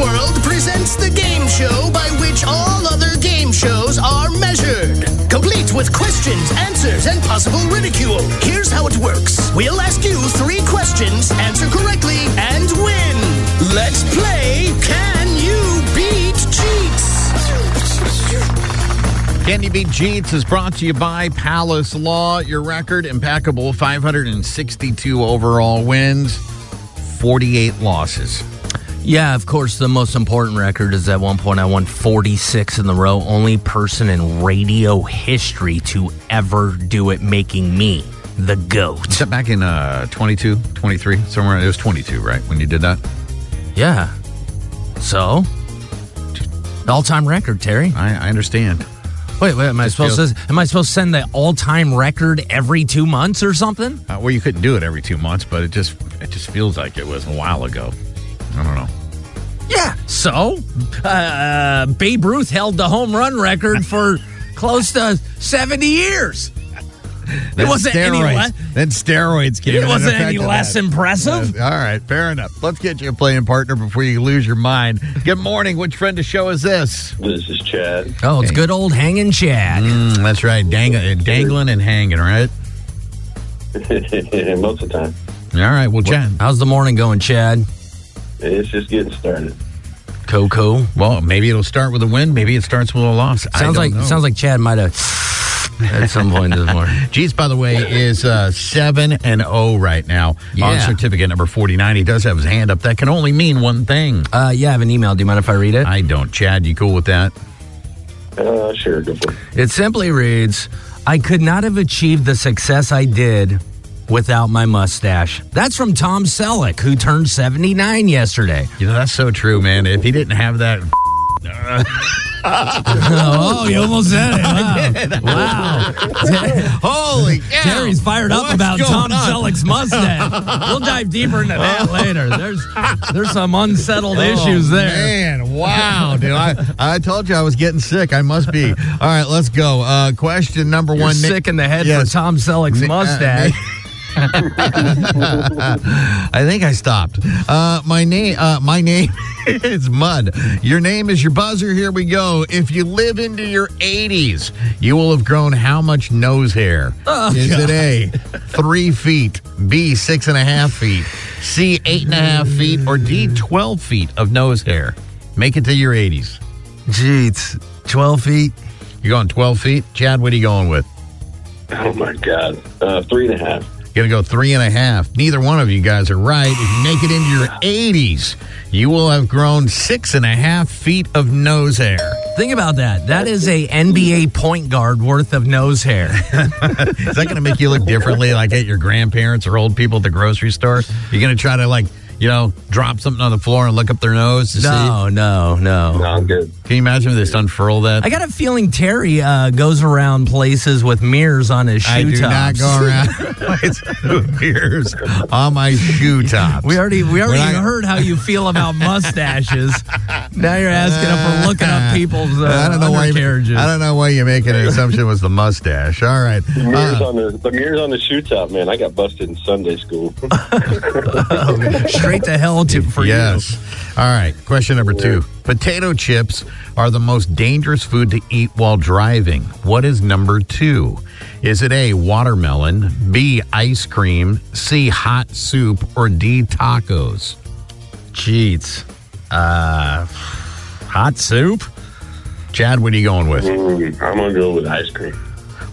World presents the game show by which all other game shows are measured. Complete with questions, answers, and possible ridicule. Here's how it works we'll ask you three questions, answer correctly, and win. Let's play Can You Beat Jeetz? Can You Beat Jeetz is brought to you by Palace Law. Your record impeccable 562 overall wins, 48 losses. Yeah, of course, the most important record is at one point I won 46 in the row. Only person in radio history to ever do it, making me the GOAT. Is that back in uh, 22, 23? Somewhere, it was 22, right, when you did that? Yeah. So, all time record, Terry. I, I understand. Wait, wait, am I Just supposed feels- to am I supposed to send the all time record every two months or something? Uh, well, you couldn't do it every two months, but it just it just feels like it was a while ago. I don't know. Yeah. So, uh, Babe Ruth held the home run record for close to 70 years. Then wasn't any steroids. le- then steroids came. It wasn't any less that. impressive. Uh, all right, fair enough. Let's get you a playing partner before you lose your mind. Good morning. Which friend to show is this? This is Chad. Oh, it's good old hanging Chad. Mm, that's right, Dang, uh, dangling and hanging. Right. Most of the time. All right. Well, Chad. How's the morning going, Chad? It's just getting started. Coco. Well, maybe it'll start with a win. Maybe it starts with a loss. I Sounds don't like know. sounds like Chad might have at some point this morning. Jeetz, by the way, is uh, seven and zero right now on Yeah. certificate number forty nine. He does have his hand up. That can only mean one thing. Uh, yeah, I have an email. Do you mind if I read it? I don't. Chad, you cool with that? Uh, sure, go for it. It simply reads I could not have achieved the success I did without my mustache. That's from Tom Selleck, who turned 79 yesterday. You know that's so true, man. If he didn't have that, oh, you almost said it. Wow. wow. holy cow. Terry's fired up What's about Tom on? Selleck's mustache. we'll dive deeper into that later. There's there's some unsettled issues Oh, there. Man, wow, dude. I, I told you I was getting sick. I must be. All right, let's go. Uh, question number You're one. sick in the head Yes. for Tom Selleck's Uh, mustache. I think I stopped. Uh, my name, uh, my name is Mud. Your name is your buzzer. Here we go. If you live into your 80s, you will have grown how much nose hair? Oh, is it A, three feet, B, six and a half feet, C, eight and a half feet, or D, 12 feet of nose hair? Make it to your 80s. Gee, it's 12 feet. You're going 12 feet? Chad, what are you going with? Oh my God. Uh, three and a half. Gonna go three and a half. Neither one of you guys are right. If you make it into your 80s, you will have grown six and a half feet of nose hair. Think about that. That is a NBA point guard worth of nose hair. Is that gonna make you look differently, like at your grandparents or old people at the grocery store? You're gonna try to like you know, drop something on the floor and look up their nose to No, no, no. No, I'm good. Can you imagine if they just unfurl that? I got a feeling Terry uh, goes around places with mirrors on his shoe I do tops. not go around with mirrors on my shoe tops. We already we already We're heard how you feel about mustaches. now you're asking him for looking up people's uh, I don't know why. You, undercarriages. I don't know why you make an assumption it was the mustache. All right. Mirrors Uh, on the, the mirrors on the shoe top, man. I got busted in Sunday school. Straight to hell to for yes. All right. Question number two. Potato chips are the most dangerous food to eat while driving. What is number two? Is it A, watermelon, B, ice cream, C, hot soup, or D, tacos? you. Jeetz. Uh, hot soup. Chad, what are you going with? Mm, I'm gonna go with ice cream.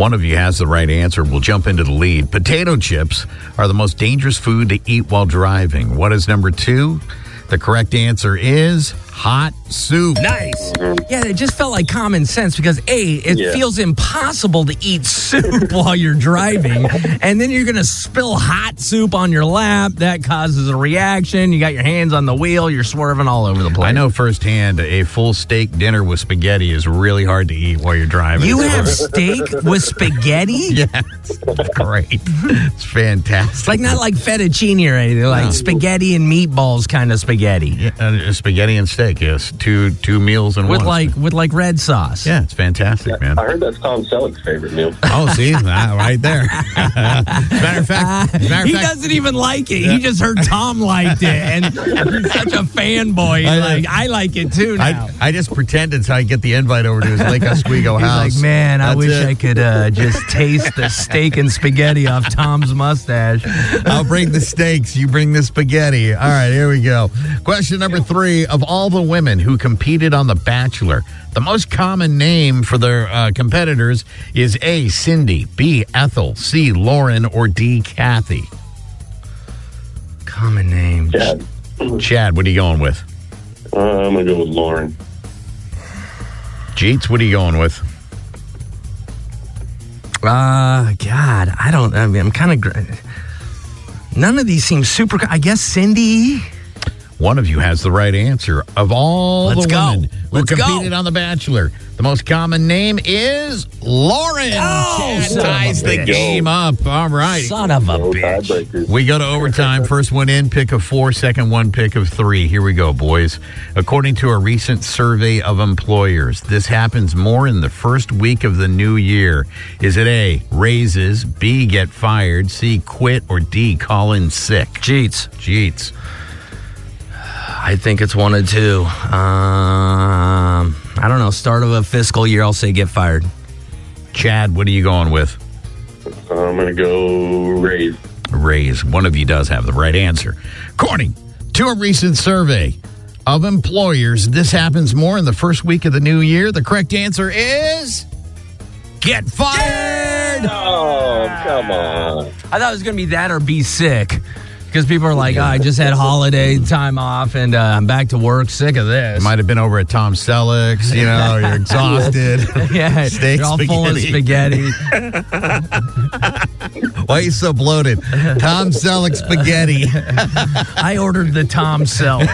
One of you has the right answer. We'll jump into the lead. Potato chips are the most dangerous food to eat while driving. What is number two? The correct answer is hot soup. Nice. Yeah, it just felt like common sense because A, it Yeah. feels impossible to eat soup while you're driving. And then you're going to spill hot soup on your lap. That causes a reaction. You got your hands on the wheel. You're swerving all over the place. I know firsthand a full steak dinner with spaghetti is really hard to eat while you're driving. You have steak with spaghetti? yes, it's great. It's fantastic. Like not like fettuccine or anything, like spaghetti and meatballs kind of spaghetti. uh, spaghetti and steak. Yes, two two meals and With one. like with like red sauce. yeah, it's fantastic, man. I heard that's Tom Selleck's favorite meal. Oh, see, that right there. Matter of fact, as matter of He fact, doesn't even like it. He just heard Tom liked it, and he's such a fanboy. I- like, I like it too now. I, I just pretend until I get the invite over to his Lake Oswego He's house. like, man, I wish it. I could uh, just taste the steak and spaghetti off Tom's mustache. I'll bring the steaks. You bring the spaghetti. All right, here we go. Question number three. Of all the women who competed on The Bachelor, the most common name for their uh, competitors is A, Cindy, B, Ethel, C, Lauren, or D, Kathy. Common name. Chad, Chad, what are you going with? uh, I'm gonna go with Lauren. Jeetz, what are you going with? Uh, God, I don't. I mean, I'm kind of. None of these seem super. I guess Cindy. One of you has the right answer. Of all Let's the go. women who Let's go. competed on The Bachelor, the most common name is Lauren. Oh, Chad son of a ties the bitch. game up. All right. Son of a No bitch. We go to overtime. First one in, pick of four. Second one, pick of three. Here we go, boys. According to a recent survey of employers, this happens more in the first week of the new year. Is it A, raises, B, get fired, C, quit, or D, call in sick? Jeetz. Jeetz. I think it's one of two. Um, I don't know. Start of a fiscal year, I'll say get fired. Chad, what are you going with? I'm gonna go raise. Raise. One of you does have the right answer. According to a recent survey of employers, this happens more in the first week of the new year. The correct answer is get fired. Oh, come on. I thought it was going to be that or be sick. Because people are like, oh, I just had holiday time off and uh, I'm back to work. Sick of this. Might have been over at Tom Selleck's. You know, you're exhausted. yeah, Steak they're all full of spaghetti. spaghetti. Why are you so bloated? Tom Selleck spaghetti. I ordered the Tom Selleck.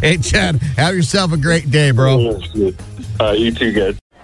hey, Chad, have yourself a great day, bro. Uh, you too, guys.